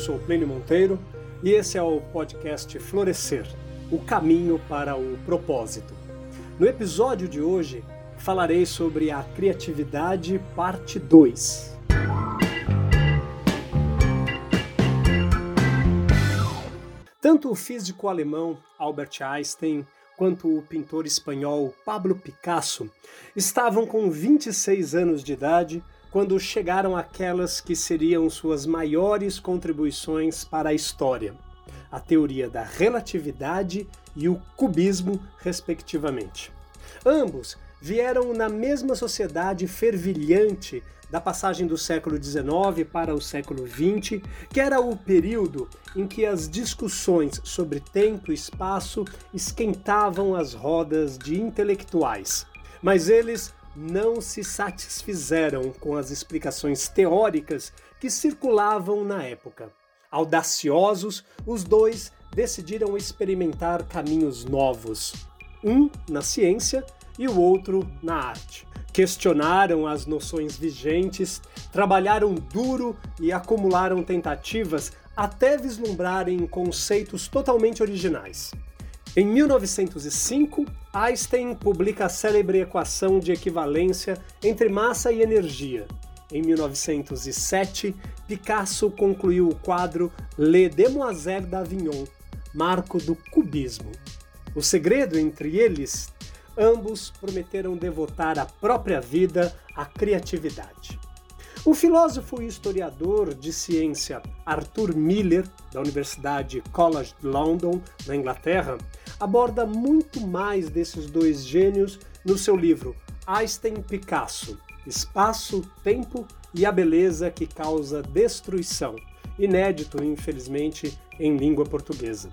Sou Plínio Monteiro e esse é o podcast Florescer o caminho para o propósito. No episódio de hoje, falarei sobre a criatividade, parte 2. Tanto o físico alemão Albert Einstein quanto o pintor espanhol Pablo Picasso estavam com 26 anos de idade quando chegaram aquelas que seriam suas maiores contribuições para a história, a teoria da relatividade e o cubismo, respectivamente. Ambos vieram na mesma sociedade fervilhante da passagem do século XIX para o século XX, que era o período em que as discussões sobre tempo e espaço esquentavam as rodas de intelectuais. Mas eles não se satisfizeram com as explicações teóricas que circulavam na época. Audaciosos, os dois decidiram experimentar caminhos novos, um na ciência e o outro na arte. Questionaram as noções vigentes, trabalharam duro e acumularam tentativas até vislumbrarem conceitos totalmente originais. Em 1905, Einstein publica a célebre equação de equivalência entre massa e energia. Em 1907, Picasso concluiu o quadro Les Demoiselles d'Avignon, marco do cubismo. O segredo entre eles, ambos prometeram devotar a própria vida à criatividade. O filósofo e historiador de ciência Arthur Miller, da Universidade College London, na Inglaterra, aborda muito mais desses dois gênios no seu livro Einstein-Picasso: Espaço, Tempo e a Beleza que Causa Destruição, inédito, infelizmente, em língua portuguesa.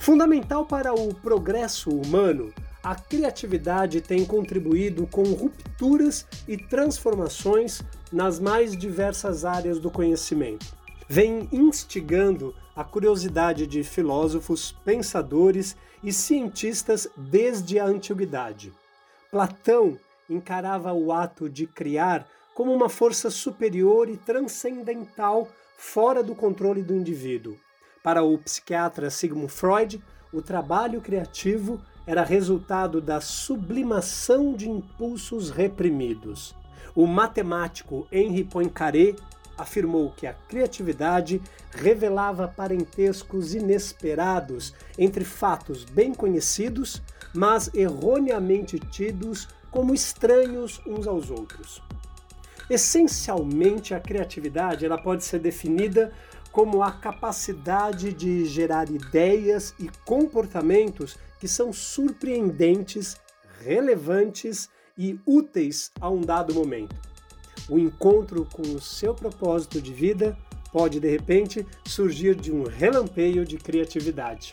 Fundamental para o progresso humano, a criatividade tem contribuído com rupturas e transformações nas mais diversas áreas do conhecimento. Vem instigando a curiosidade de filósofos, pensadores e cientistas desde a antiguidade. Platão encarava o ato de criar como uma força superior e transcendental fora do controle do indivíduo. Para o psiquiatra Sigmund Freud, o trabalho criativo era resultado da sublimação de impulsos reprimidos. O matemático Henri Poincaré afirmou que a criatividade revelava parentescos inesperados entre fatos bem conhecidos, mas erroneamente tidos como estranhos uns aos outros. Essencialmente, a criatividade ela pode ser definida como a capacidade de gerar ideias e comportamentos que são surpreendentes, relevantes e úteis a um dado momento. O encontro com o seu propósito de vida pode, de repente, surgir de um relampeio de criatividade.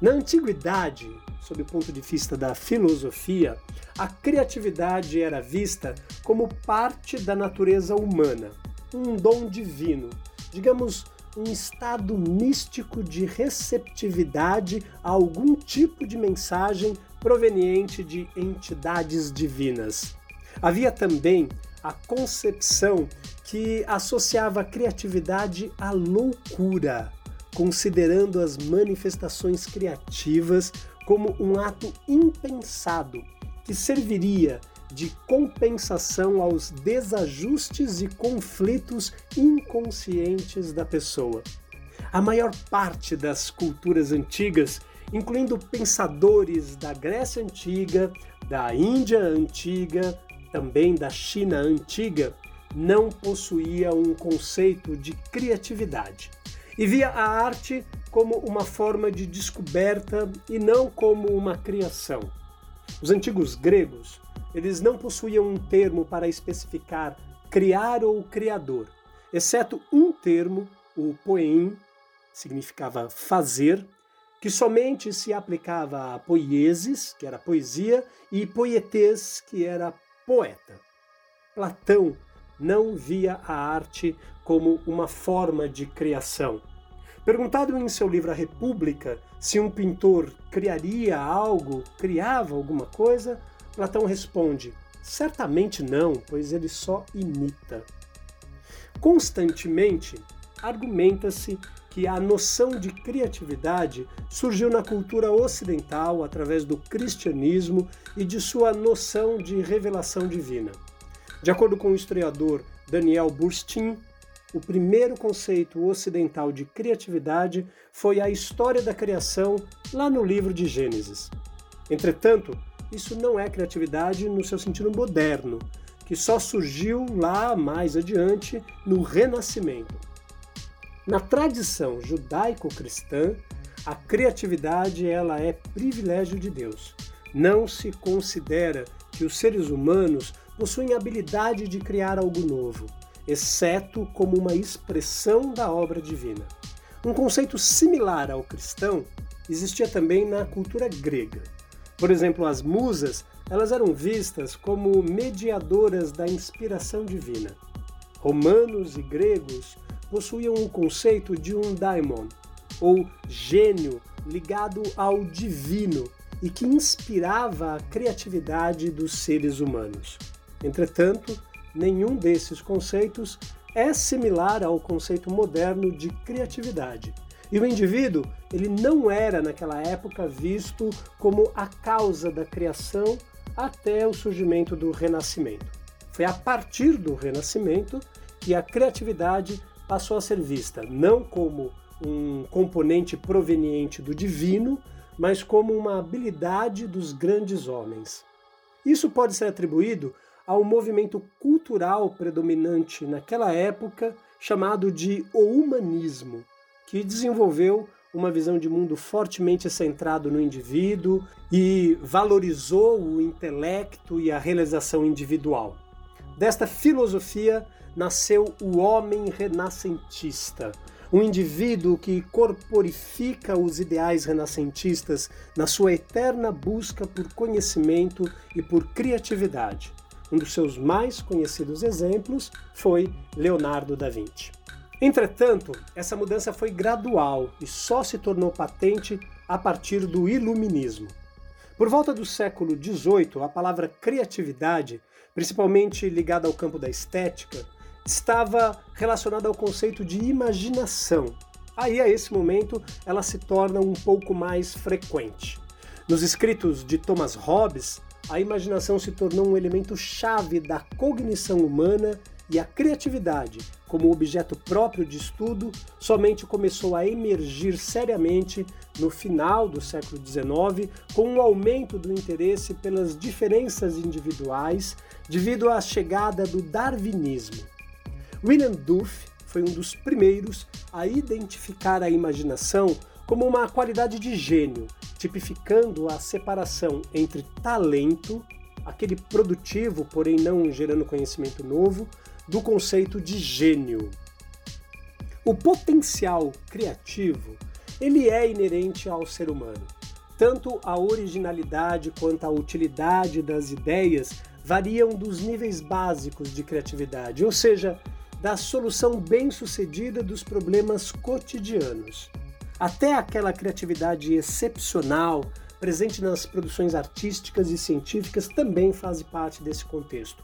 Na antiguidade, sob o ponto de vista da filosofia, a criatividade era vista como parte da natureza humana, um dom divino, digamos, um estado místico de receptividade a algum tipo de mensagem proveniente de entidades divinas. Havia também a concepção que associava a criatividade à loucura, considerando as manifestações criativas como um ato impensado que serviria de compensação aos desajustes e conflitos inconscientes da pessoa. A maior parte das culturas antigas, incluindo pensadores da Grécia Antiga, da Índia Antiga, também da China Antiga, não possuía um conceito de criatividade e via a arte como uma forma de descoberta e não como uma criação. Os antigos gregos eles não possuíam um termo para especificar criar ou criador, exceto um termo, o poem, significava fazer, que somente se aplicava a poieses, que era poesia, e poietes, que era poeta. Platão não via a arte como uma forma de criação. Perguntado em seu livro A República se um pintor criaria algo, criava alguma coisa, Platão responde: certamente não, pois ele só imita. Constantemente, argumenta-se que a noção de criatividade surgiu na cultura ocidental através do cristianismo e de sua noção de revelação divina. De acordo com o historiador Daniel Burstein, o primeiro conceito ocidental de criatividade foi a história da criação lá no livro de Gênesis. Entretanto, isso não é criatividade no seu sentido moderno, que só surgiu lá mais adiante no Renascimento. Na tradição judaico-cristã, a criatividade ela é privilégio de Deus. Não se considera que os seres humanos possuem habilidade de criar algo novo, exceto como uma expressão da obra divina. Um conceito similar ao cristão existia também na cultura grega. Por exemplo, as musas, elas eram vistas como mediadoras da inspiração divina. Romanos e gregos possuíam o conceito de um daimon, ou gênio ligado ao divino e que inspirava a criatividade dos seres humanos. Entretanto, nenhum desses conceitos é similar ao conceito moderno de criatividade. E o indivíduo, ele não era naquela época visto como a causa da criação até o surgimento do Renascimento. Foi a partir do Renascimento que a criatividade passou a ser vista não como um componente proveniente do divino, mas como uma habilidade dos grandes homens. Isso pode ser atribuído ao movimento cultural predominante naquela época, chamado de o humanismo, que desenvolveu uma visão de mundo fortemente centrado no indivíduo e valorizou o intelecto e a realização individual. Desta filosofia nasceu o homem renascentista, um indivíduo que corporifica os ideais renascentistas na sua eterna busca por conhecimento e por criatividade. Um dos seus mais conhecidos exemplos foi Leonardo da Vinci. Entretanto, essa mudança foi gradual e só se tornou patente a partir do Iluminismo. Por volta do século XVIII, a palavra criatividade, principalmente ligada ao campo da estética, estava relacionada ao conceito de imaginação. Aí, a esse momento, ela se torna um pouco mais frequente. Nos escritos de Thomas Hobbes, a imaginação se tornou um elemento chave da cognição humana e a criatividade, como objeto próprio de estudo, somente começou a emergir seriamente no final do século XIX, com um aumento do interesse pelas diferenças individuais devido à chegada do darwinismo. William Duff foi um dos primeiros a identificar a imaginação como uma qualidade de gênio, tipificando a separação entre talento, aquele produtivo, porém não gerando conhecimento novo, do conceito de gênio. O potencial criativo, ele é inerente ao ser humano. Tanto a originalidade quanto a utilidade das ideias variam dos níveis básicos de criatividade, ou seja, da solução bem-sucedida dos problemas cotidianos. Até aquela criatividade excepcional presente nas produções artísticas e científicas também faz parte desse contexto.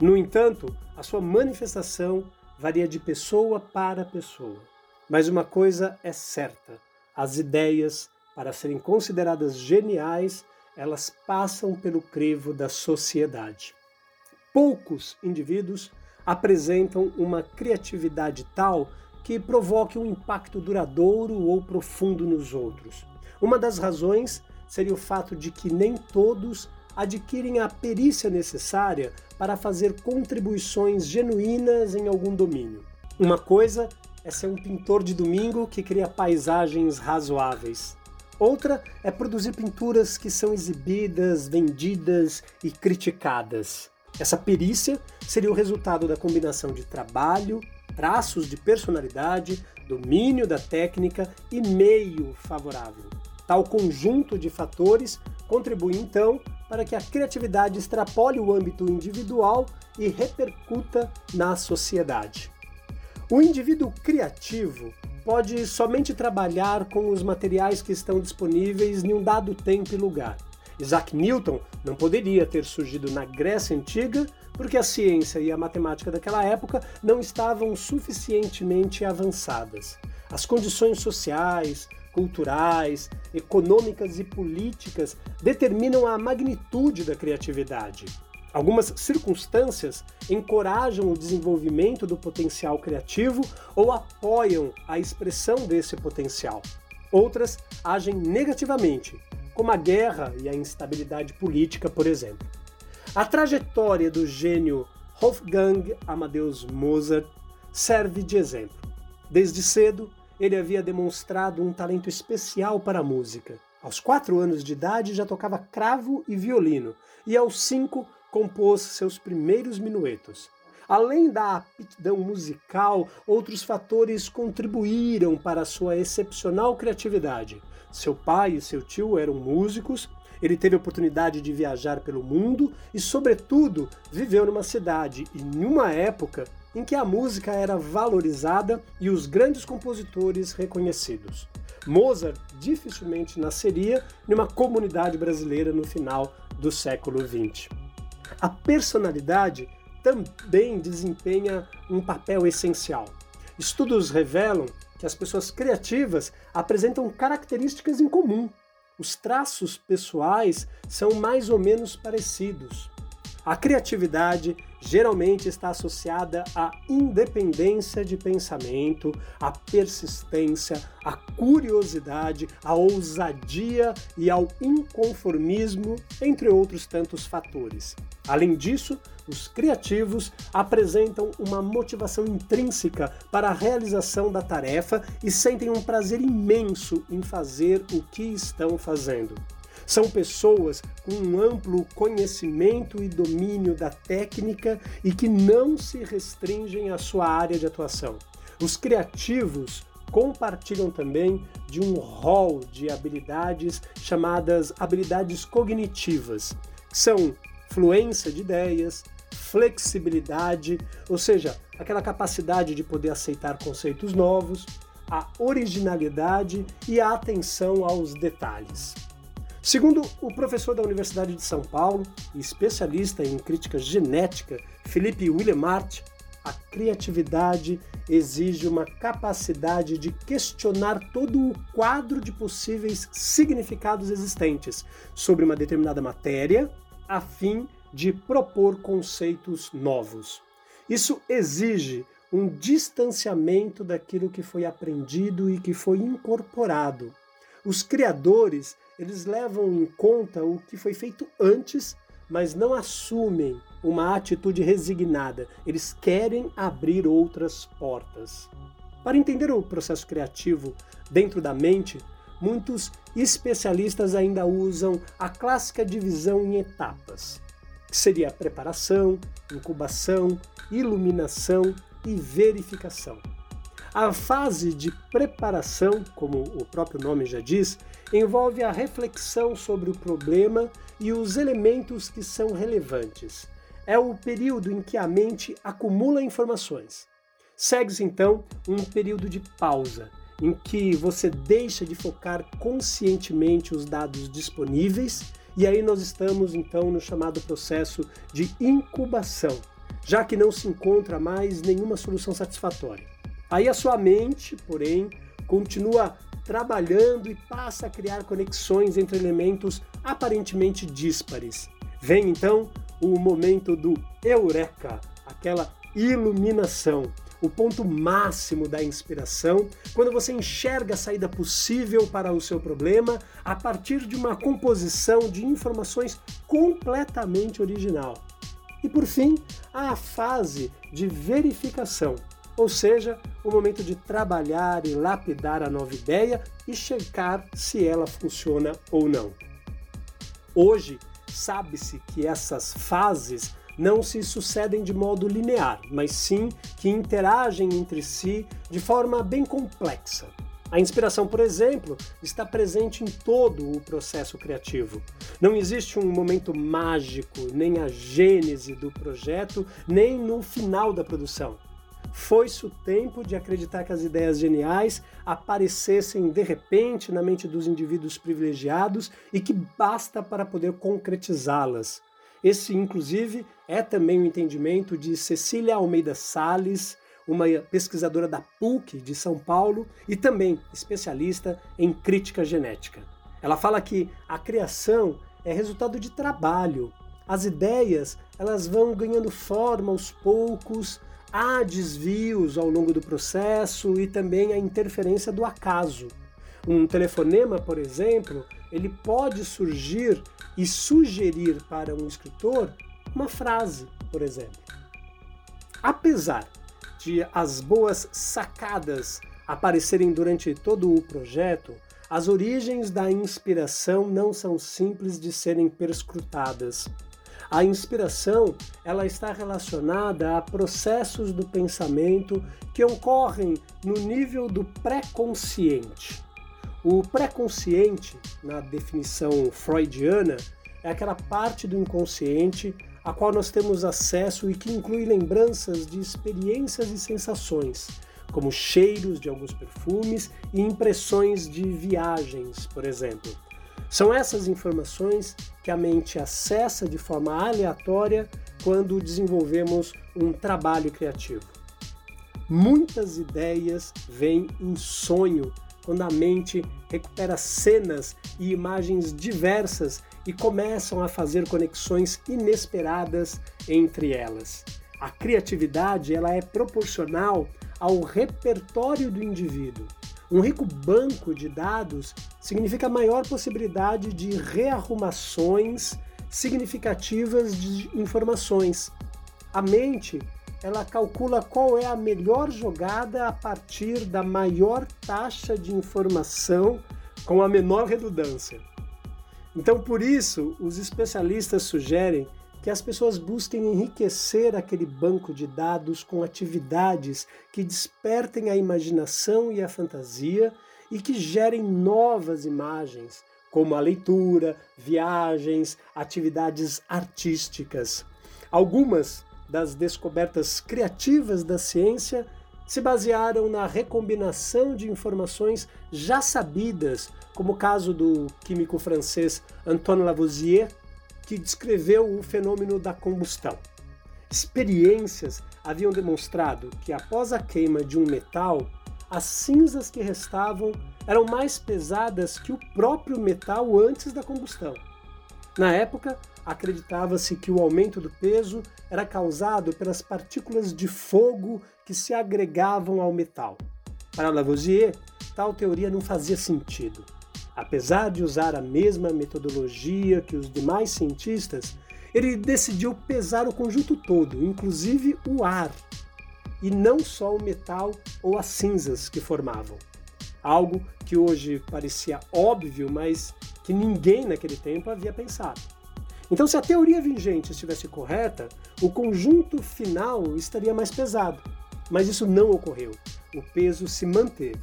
No entanto, a sua manifestação varia de pessoa para pessoa. Mas uma coisa é certa: as ideias, para serem consideradas geniais, elas passam pelo crivo da sociedade. Poucos indivíduos apresentam uma criatividade tal que provoque um impacto duradouro ou profundo nos outros. Uma das razões seria o fato de que nem todos adquirem a perícia necessária para fazer contribuições genuínas em algum domínio. Uma coisa é ser um pintor de domingo que cria paisagens razoáveis. Outra é produzir pinturas que são exibidas, vendidas e criticadas. Essa perícia seria o resultado da combinação de trabalho, traços de personalidade, domínio da técnica e meio favorável. Tal conjunto de fatores contribui então para que a criatividade extrapole o âmbito individual e repercuta na sociedade. O indivíduo criativo pode somente trabalhar com os materiais que estão disponíveis em um dado tempo e lugar. Isaac Newton não poderia ter surgido na Grécia Antiga porque a ciência e a matemática daquela época não estavam suficientemente avançadas. As condições sociais, culturais, econômicas e políticas determinam a magnitude da criatividade. Algumas circunstâncias encorajam o desenvolvimento do potencial criativo ou apoiam a expressão desse potencial. Outras agem negativamente, como a guerra e a instabilidade política, por exemplo. A trajetória do gênio Wolfgang Amadeus Mozart serve de exemplo. Desde cedo, ele havia demonstrado um talento especial para a música. Aos quatro anos de idade já tocava cravo e violino, e aos cinco compôs seus primeiros minuetos. Além da aptidão musical, outros fatores contribuíram para sua excepcional criatividade. Seu pai e seu tio eram músicos, ele teve a oportunidade de viajar pelo mundo e, sobretudo, viveu numa cidade e numa época em que a música era valorizada e os grandes compositores reconhecidos. Mozart dificilmente nasceria numa comunidade brasileira no final do século XX. A personalidade também desempenha um papel essencial. Estudos revelam que as pessoas criativas apresentam características em comum. Os traços pessoais são mais ou menos parecidos. A criatividade geralmente está associada à independência de pensamento, à persistência, à curiosidade, à ousadia e ao inconformismo, entre outros tantos fatores. Além disso, os criativos apresentam uma motivação intrínseca para a realização da tarefa e sentem um prazer imenso em fazer o que estão fazendo. São pessoas com um amplo conhecimento e domínio da técnica e que não se restringem à sua área de atuação. Os criativos compartilham também de um rol de habilidades chamadas habilidades cognitivas, são fluência de ideias, flexibilidade, ou seja, aquela capacidade de poder aceitar conceitos novos, a originalidade e a atenção aos detalhes. Segundo o professor da Universidade de São Paulo e especialista em crítica genética, Felipe Willemart, a criatividade exige uma capacidade de questionar todo o quadro de possíveis significados existentes sobre uma determinada matéria, a fim de propor conceitos novos. Isso exige um distanciamento daquilo que foi aprendido e que foi incorporado. Os criadores eles levam em conta o que foi feito antes, mas não assumem uma atitude resignada. Eles querem abrir outras portas. Para entender o processo criativo dentro da mente, muitos especialistas ainda usam a clássica divisão em etapas, que seria preparação, incubação, iluminação e verificação. A fase de preparação, como o próprio nome já diz, envolve a reflexão sobre o problema e os elementos que são relevantes. É o período em que a mente acumula informações. Segue-se então um período de pausa, em que você deixa de focar conscientemente os dados disponíveis, e aí nós estamos então no chamado processo de incubação, já que não se encontra mais nenhuma solução satisfatória. Aí a sua mente, porém, continua trabalhando e passa a criar conexões entre elementos aparentemente díspares. Vem então o momento do eureka, aquela iluminação, o ponto máximo da inspiração, quando você enxerga a saída possível para o seu problema a partir de uma composição de informações completamente original. E por fim, a fase de verificação, ou seja, o momento de trabalhar e lapidar a nova ideia e checar se ela funciona ou não. Hoje, sabe-se que essas fases não se sucedem de modo linear, mas sim que interagem entre si de forma bem complexa. A inspiração, por exemplo, está presente em todo o processo criativo. Não existe um momento mágico, nem a gênese do projeto, nem no final da produção. Foi-se o tempo de acreditar que as ideias geniais aparecessem de repente na mente dos indivíduos privilegiados e que basta para poder concretizá-las. Esse, inclusive, é também o entendimento de Cecília Almeida Sales, uma pesquisadora da PUC de São Paulo e também especialista em crítica genética. Ela fala que a criação é resultado de trabalho. As ideias, elas vão ganhando forma aos poucos, há desvios ao longo do processo e também a interferência do acaso. Um telefonema, por exemplo, ele pode surgir e sugerir para um escritor uma frase, por exemplo. Apesar de as boas sacadas aparecerem durante todo o projeto, as origens da inspiração não são simples de serem perscrutadas. A inspiração, ela está relacionada a processos do pensamento que ocorrem no nível do pré-consciente. O pré-consciente, na definição freudiana, é aquela parte do inconsciente a qual nós temos acesso e que inclui lembranças de experiências e sensações, como cheiros de alguns perfumes e impressões de viagens, por exemplo. São essas informações que a mente acessa de forma aleatória quando desenvolvemos um trabalho criativo. Muitas ideias vêm em sonho quando a mente recupera cenas e imagens diversas e começam a fazer conexões inesperadas entre elas. A criatividade ela é proporcional ao repertório do indivíduo. Um rico banco de dados significa maior possibilidade de rearrumações significativas de informações. A mente ela calcula qual é a melhor jogada a partir da maior taxa de informação com a menor redundância. Então, por isso, os especialistas sugerem que as pessoas busquem enriquecer aquele banco de dados com atividades que despertem a imaginação e a fantasia e que gerem novas imagens, como a leitura, viagens, atividades artísticas. Algumas das descobertas criativas da ciência se basearam na recombinação de informações já sabidas, como o caso do químico francês Antoine Lavoisier, que descreveu o fenômeno da combustão. Experiências haviam demonstrado que após a queima de um metal, as cinzas que restavam eram mais pesadas que o próprio metal antes da combustão. Na época, acreditava-se que o aumento do peso era causado pelas partículas de fogo que se agregavam ao metal. Para Lavoisier, tal teoria não fazia sentido. Apesar de usar a mesma metodologia que os demais cientistas, ele decidiu pesar o conjunto todo, inclusive o ar, e não só o metal ou as cinzas que formavam. Algo que hoje parecia óbvio, mas que ninguém naquele tempo havia pensado. Então, se a teoria vigente estivesse correta, o conjunto final estaria mais pesado. Mas isso não ocorreu. O peso se manteve.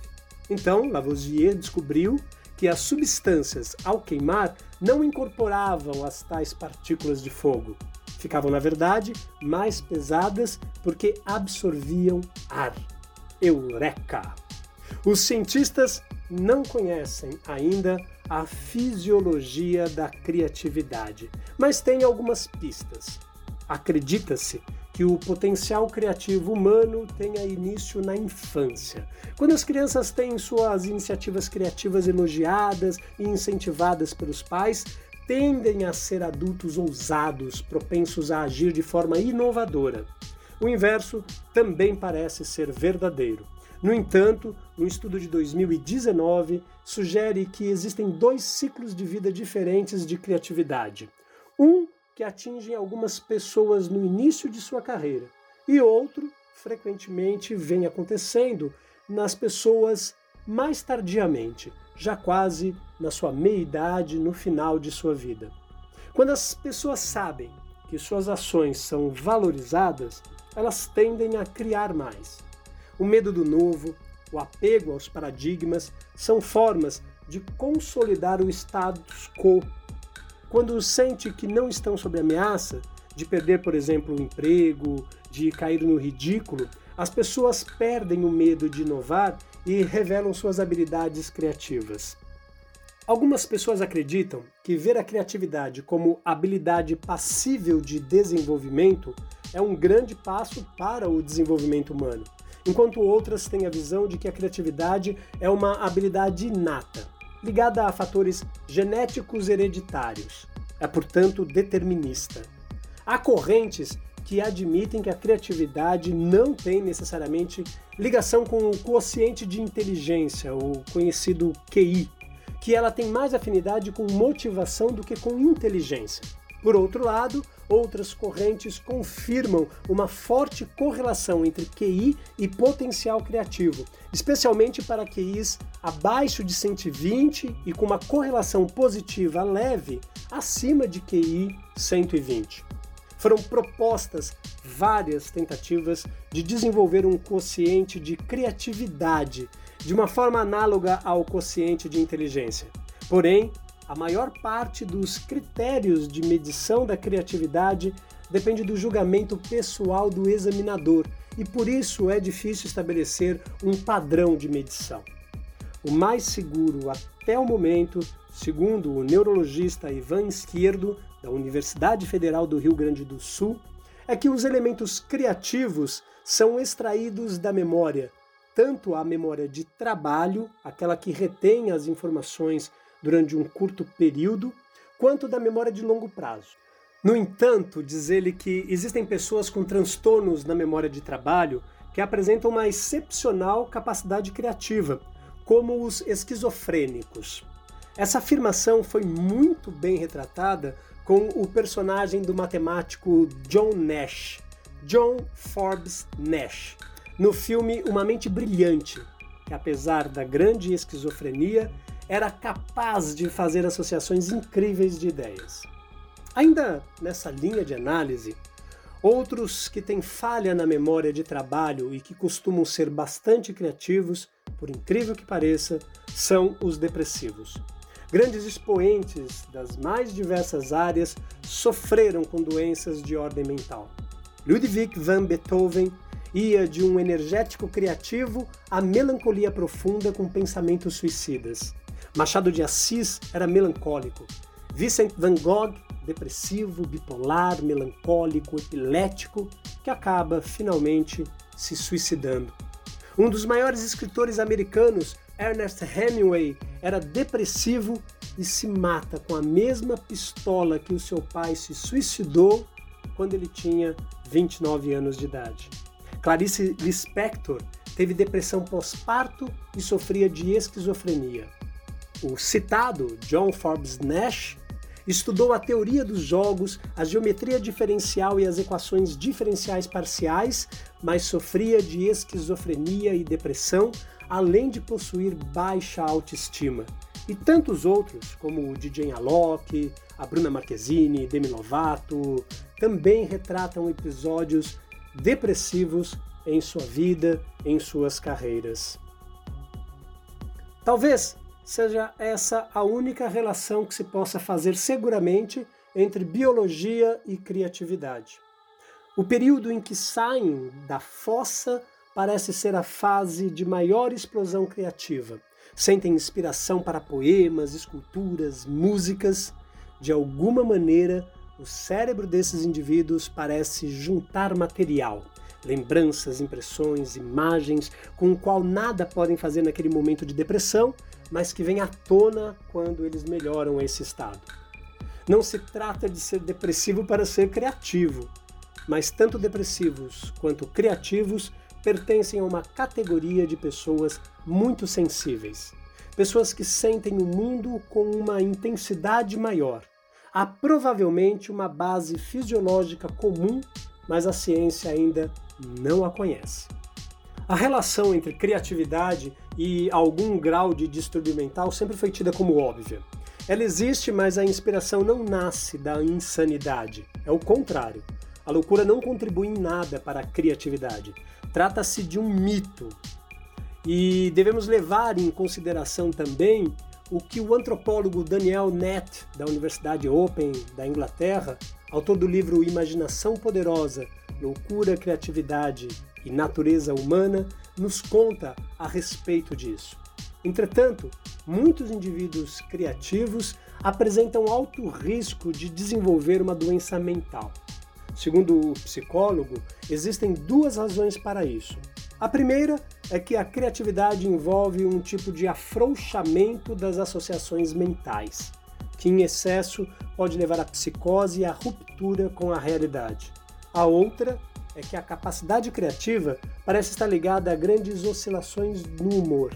Então, Lavoisier descobriu que as substâncias, ao queimar, não incorporavam as tais partículas de fogo. Ficavam, na verdade, mais pesadas porque absorviam ar. Eureka! Os cientistas não conhecem ainda a fisiologia da criatividade, mas têm algumas pistas. Acredita-se que o potencial criativo humano tenha início na infância. Quando as crianças têm suas iniciativas criativas elogiadas e incentivadas pelos pais, tendem a ser adultos ousados, propensos a agir de forma inovadora. O inverso também parece ser verdadeiro. No entanto, um estudo de 2019 sugere que existem dois ciclos de vida diferentes de criatividade. Um que atinge algumas pessoas no início de sua carreira, e outro, frequentemente, vem acontecendo nas pessoas mais tardiamente, já quase na sua meia-idade, no final de sua vida. Quando as pessoas sabem que suas ações são valorizadas, elas tendem a criar mais. O medo do novo, o apego aos paradigmas são formas de consolidar o status quo. Quando sente que não estão sob ameaça de perder, por exemplo, o emprego, de cair no ridículo, as pessoas perdem o medo de inovar e revelam suas habilidades criativas. Algumas pessoas acreditam que ver a criatividade como habilidade passível de desenvolvimento é um grande passo para o desenvolvimento humano, enquanto outras têm a visão de que a criatividade é uma habilidade inata, ligada a fatores genéticos hereditários. É, portanto, determinista. Há correntes que admitem que a criatividade não tem necessariamente ligação com o quociente de inteligência, o conhecido QI, que ela tem mais afinidade com motivação do que com inteligência. Por outro lado, outras correntes confirmam uma forte correlação entre QI e potencial criativo, especialmente para QIs abaixo de 120 e com uma correlação positiva leve acima de QI 120. Foram propostas várias tentativas de desenvolver um quociente de criatividade de uma forma análoga ao quociente de inteligência. Porém, a maior parte dos critérios de medição da criatividade depende do julgamento pessoal do examinador e por isso é difícil estabelecer um padrão de medição. O mais seguro até o momento, segundo o neurologista Ivan Esquerdo, da Universidade Federal do Rio Grande do Sul, é que os elementos criativos são extraídos da memória tanto a memória de trabalho, aquela que retém as informações durante um curto período, quanto da memória de longo prazo. No entanto, diz ele que existem pessoas com transtornos na memória de trabalho que apresentam uma excepcional capacidade criativa, como os esquizofrênicos. Essa afirmação foi muito bem retratada com o personagem do matemático John Nash, John Forbes Nash, no filme Uma Mente Brilhante, que apesar da grande esquizofrenia, era capaz de fazer associações incríveis de ideias. Ainda nessa linha de análise, outros que têm falha na memória de trabalho e que costumam ser bastante criativos, por incrível que pareça, são os depressivos. Grandes expoentes das mais diversas áreas sofreram com doenças de ordem mental. Ludwig van Beethoven ia de um energético criativo à melancolia profunda com pensamentos suicidas. Machado de Assis era melancólico. Vincent van Gogh, depressivo, bipolar, melancólico, epilético, que acaba finalmente se suicidando. Um dos maiores escritores americanos, Ernest Hemingway, era depressivo e se mata com a mesma pistola que o seu pai se suicidou quando ele tinha 29 anos de idade. Clarice Lispector teve depressão pós-parto e sofria de esquizofrenia. O citado John Forbes Nash estudou a teoria dos jogos, a geometria diferencial e as equações diferenciais parciais, mas sofria de esquizofrenia e depressão, além de possuir baixa autoestima. E tantos outros, como o DJ Alok, a Bruna Marquezine, Demi Lovato, também retratam episódios depressivos em sua vida, em suas carreiras. Talvez seja essa a única relação que se possa fazer seguramente entre biologia e criatividade. O período em que saem da fossa parece ser a fase de maior explosão criativa. Sentem inspiração para poemas, esculturas, músicas. De alguma maneira, o cérebro desses indivíduos parece juntar material, lembranças, impressões, imagens, com o qual nada podem fazer naquele momento de depressão, mas que vem à tona quando eles melhoram esse estado. Não se trata de ser depressivo para ser criativo, mas tanto depressivos quanto criativos pertencem a uma categoria de pessoas muito sensíveis. Pessoas que sentem o mundo com uma intensidade maior, há provavelmente uma base fisiológica comum, mas a ciência ainda não a conhece. A relação entre criatividade e algum grau de distúrbio mental sempre foi tida como óbvia. Ela existe, mas a inspiração não nasce da insanidade. É o contrário. A loucura não contribui em nada para a criatividade. Trata-se de um mito. E devemos levar em consideração também o que o antropólogo Daniel Nett, da Universidade Open da Inglaterra, autor do livro Imaginação Poderosa, Loucura, Criatividade e Natureza Humana, nos conta a respeito disso. Entretanto, muitos indivíduos criativos apresentam alto risco de desenvolver uma doença mental. Segundo o psicólogo, existem duas razões para isso. A primeira é que a criatividade envolve um tipo de afrouxamento das associações mentais, que em excesso pode levar à psicose e à ruptura com a realidade. A outra é que a capacidade criativa parece estar ligada a grandes oscilações no humor.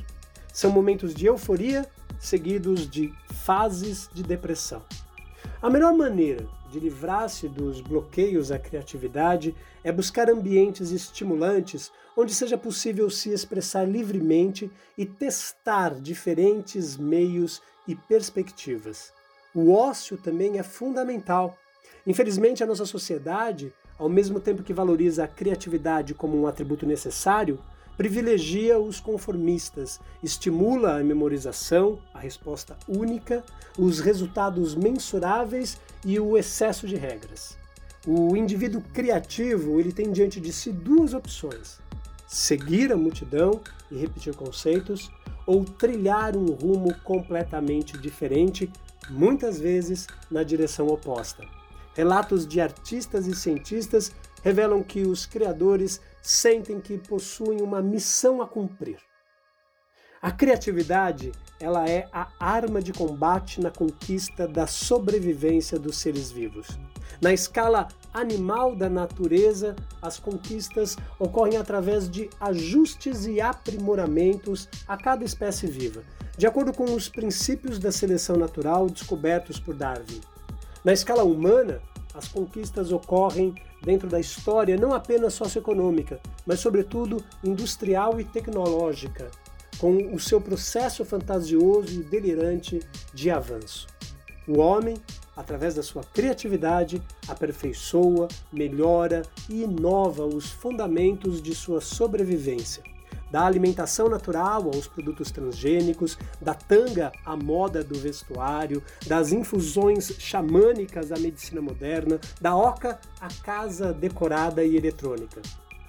São momentos de euforia seguidos de fases de depressão. A melhor maneira de livrar-se dos bloqueios à criatividade é buscar ambientes estimulantes onde seja possível se expressar livremente e testar diferentes meios e perspectivas. O ócio também é fundamental. Infelizmente, a nossa sociedade, ao mesmo tempo que valoriza a criatividade como um atributo necessário, privilegia os conformistas, estimula a memorização, a resposta única, os resultados mensuráveis e o excesso de regras. O indivíduo criativo ele tem diante de si duas opções: seguir a multidão e repetir conceitos, ou trilhar um rumo completamente diferente, muitas vezes na direção oposta. Relatos de artistas e cientistas revelam que os criadores sentem que possuem uma missão a cumprir. A criatividade, ela é a arma de combate na conquista da sobrevivência dos seres vivos. Na escala animal da natureza, as conquistas ocorrem através de ajustes e aprimoramentos a cada espécie viva, de acordo com os princípios da seleção natural descobertos por Darwin. Na escala humana, as conquistas ocorrem dentro da história não apenas socioeconômica, mas sobretudo industrial e tecnológica, com o seu processo fantasioso e delirante de avanço. O homem, através da sua criatividade, aperfeiçoa, melhora e inova os fundamentos de sua sobrevivência da alimentação natural aos produtos transgênicos, da tanga à moda do vestuário, das infusões xamânicas à medicina moderna, da oca à casa decorada e eletrônica.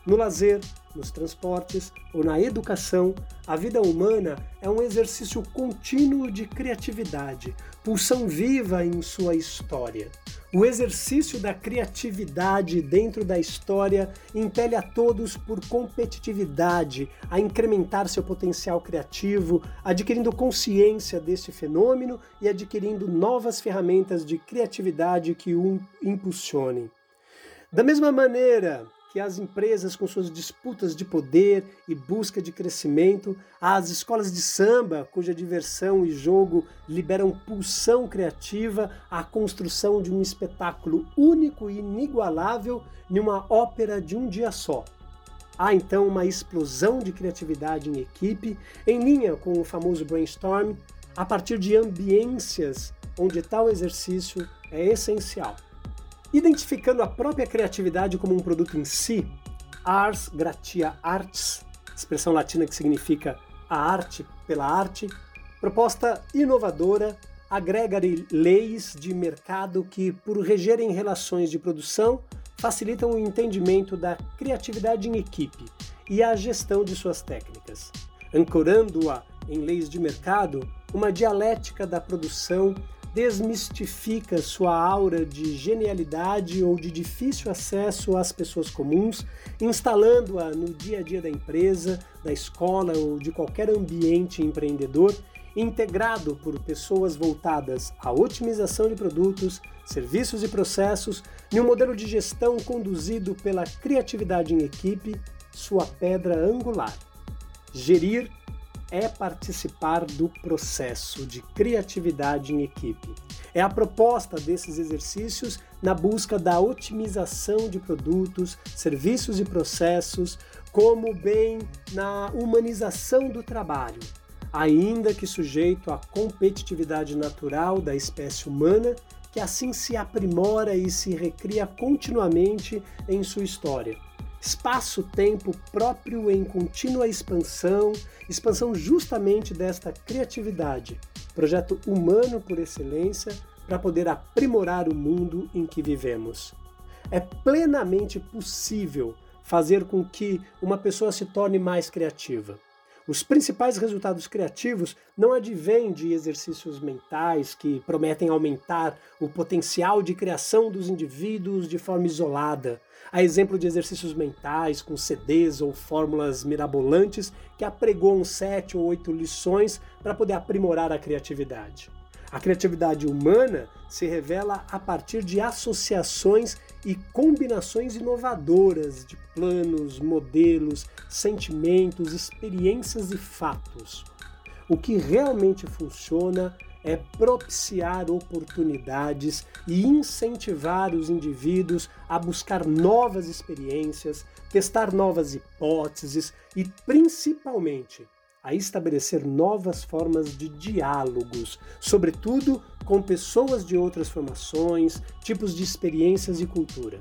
No lazer, nos transportes ou na educação, a vida humana é um exercício contínuo de criatividade, pulsão viva em sua história. O exercício da criatividade dentro da história impele a todos por competitividade a incrementar seu potencial criativo, adquirindo consciência desse fenômeno e adquirindo novas ferramentas de criatividade que o impulsionem. Da mesma maneira que as empresas com suas disputas de poder e busca de crescimento, as escolas de samba, cuja diversão e jogo liberam pulsão criativa, a construção de um espetáculo único e inigualável em uma ópera de um dia só. Há então uma explosão de criatividade em equipe, em linha com o famoso brainstorm, a partir de ambiências onde tal exercício é essencial. Identificando a própria criatividade como um produto em si, ars gratia artis, expressão latina que significa a arte pela arte, proposta inovadora, agrega leis de mercado que, por regerem relações de produção, facilitam o entendimento da criatividade em equipe e a gestão de suas técnicas, ancorando-a em leis de mercado, uma dialética da produção desmistifica sua aura de genialidade ou de difícil acesso às pessoas comuns, instalando-a no dia a dia da empresa, da escola ou de qualquer ambiente empreendedor, integrado por pessoas voltadas à otimização de produtos, serviços e processos, em um modelo de gestão conduzido pela criatividade em equipe, sua pedra angular. Gerir é participar do processo de criatividade em equipe. É a proposta desses exercícios na busca da otimização de produtos, serviços e processos, como bem na humanização do trabalho, ainda que sujeito à competitividade natural da espécie humana, que assim se aprimora e se recria continuamente em sua história espaço-tempo próprio em contínua expansão, expansão justamente desta criatividade, projeto humano por excelência para poder aprimorar o mundo em que vivemos. É plenamente possível fazer com que uma pessoa se torne mais criativa. Os principais resultados criativos não advêm de exercícios mentais que prometem aumentar o potencial de criação dos indivíduos de forma isolada, a exemplo de exercícios mentais com CDs ou fórmulas mirabolantes que apregoam sete ou oito lições para poder aprimorar a criatividade. A criatividade humana se revela a partir de associações e combinações inovadoras de planos, modelos, sentimentos, experiências e fatos. O que realmente funciona é propiciar oportunidades e incentivar os indivíduos a buscar novas experiências, testar novas hipóteses e, principalmente, a estabelecer novas formas de diálogos, sobretudo com pessoas de outras formações, tipos de experiências e cultura.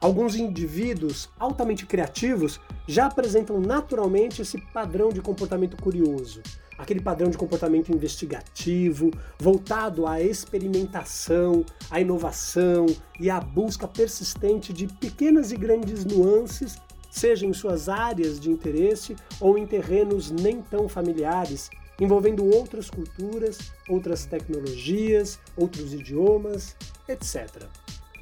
Alguns indivíduos altamente criativos já apresentam naturalmente esse padrão de comportamento curioso, aquele padrão de comportamento investigativo, voltado à experimentação, à inovação e à busca persistente de pequenas e grandes nuances seja em suas áreas de interesse ou em terrenos nem tão familiares, envolvendo outras culturas, outras tecnologias, outros idiomas, etc.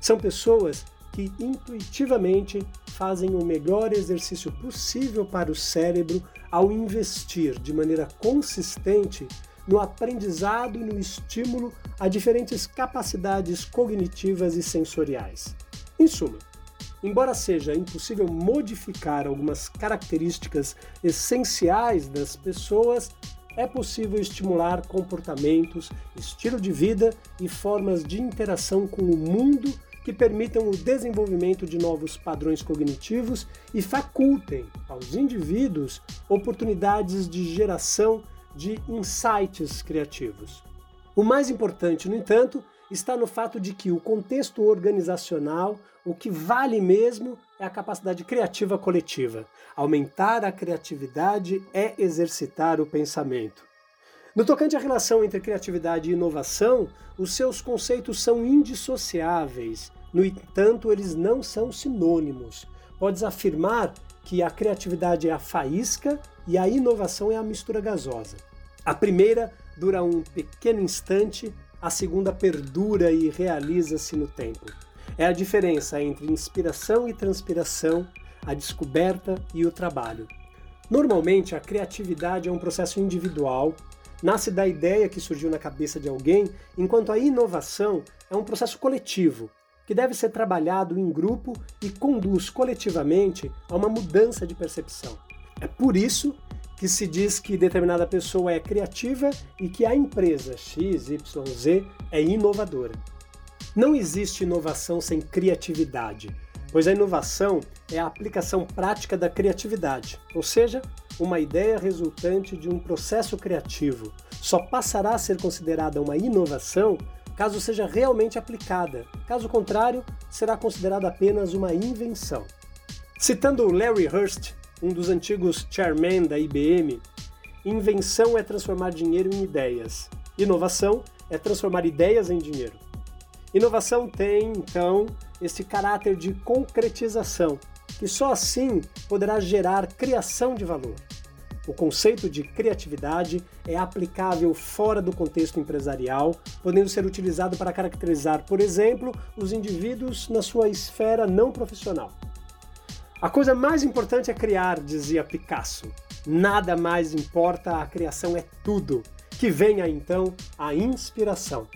São pessoas que intuitivamente fazem o melhor exercício possível para o cérebro ao investir de maneira consistente no aprendizado e no estímulo a diferentes capacidades cognitivas e sensoriais. Em suma, Embora seja impossível modificar algumas características essenciais das pessoas, é possível estimular comportamentos, estilo de vida e formas de interação com o mundo que permitam o desenvolvimento de novos padrões cognitivos e facultem aos indivíduos oportunidades de geração de insights criativos. O mais importante, no entanto, está no fato de que o contexto organizacional, o que vale mesmo é a capacidade criativa coletiva. Aumentar a criatividade é exercitar o pensamento. No tocante à relação entre criatividade e inovação, os seus conceitos são indissociáveis. No entanto, eles não são sinônimos. Podes afirmar que a criatividade é a faísca e a inovação é a mistura gasosa. A primeira dura um pequeno instante, a segunda perdura e realiza-se no tempo. É a diferença entre inspiração e transpiração, a descoberta e o trabalho. Normalmente, a criatividade é um processo individual, nasce da ideia que surgiu na cabeça de alguém, enquanto a inovação é um processo coletivo, que deve ser trabalhado em grupo e conduz coletivamente a uma mudança de percepção. É por isso que se diz que determinada pessoa é criativa e que a empresa XYZ é inovadora. Não existe inovação sem criatividade, pois a inovação é a aplicação prática da criatividade, ou seja, uma ideia resultante de um processo criativo. Só passará a ser considerada uma inovação caso seja realmente aplicada. Caso contrário, será considerada apenas uma invenção. Citando Larry Hurst, um dos antigos chairmen da IBM, invenção é transformar dinheiro em ideias. Inovação é transformar ideias em dinheiro. Inovação tem, então, esse caráter de concretização, que só assim poderá gerar criação de valor. O conceito de criatividade é aplicável fora do contexto empresarial, podendo ser utilizado para caracterizar, por exemplo, os indivíduos na sua esfera não profissional. A coisa mais importante é criar, dizia Picasso. Nada mais importa, a criação é tudo. Que venha então a inspiração.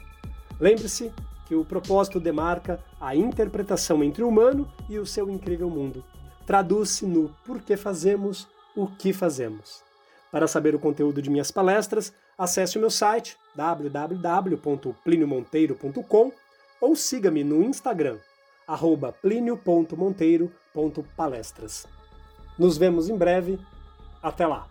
Lembre-se que o propósito demarca a interpretação entre o humano e o seu incrível mundo. Traduz-se no porquê fazemos o que fazemos. Para saber o conteúdo de minhas palestras, acesse o meu site www.pliniomonteiro.com ou siga-me no Instagram, plinio.monteiro.com palestras. Nos vemos em breve. Até lá!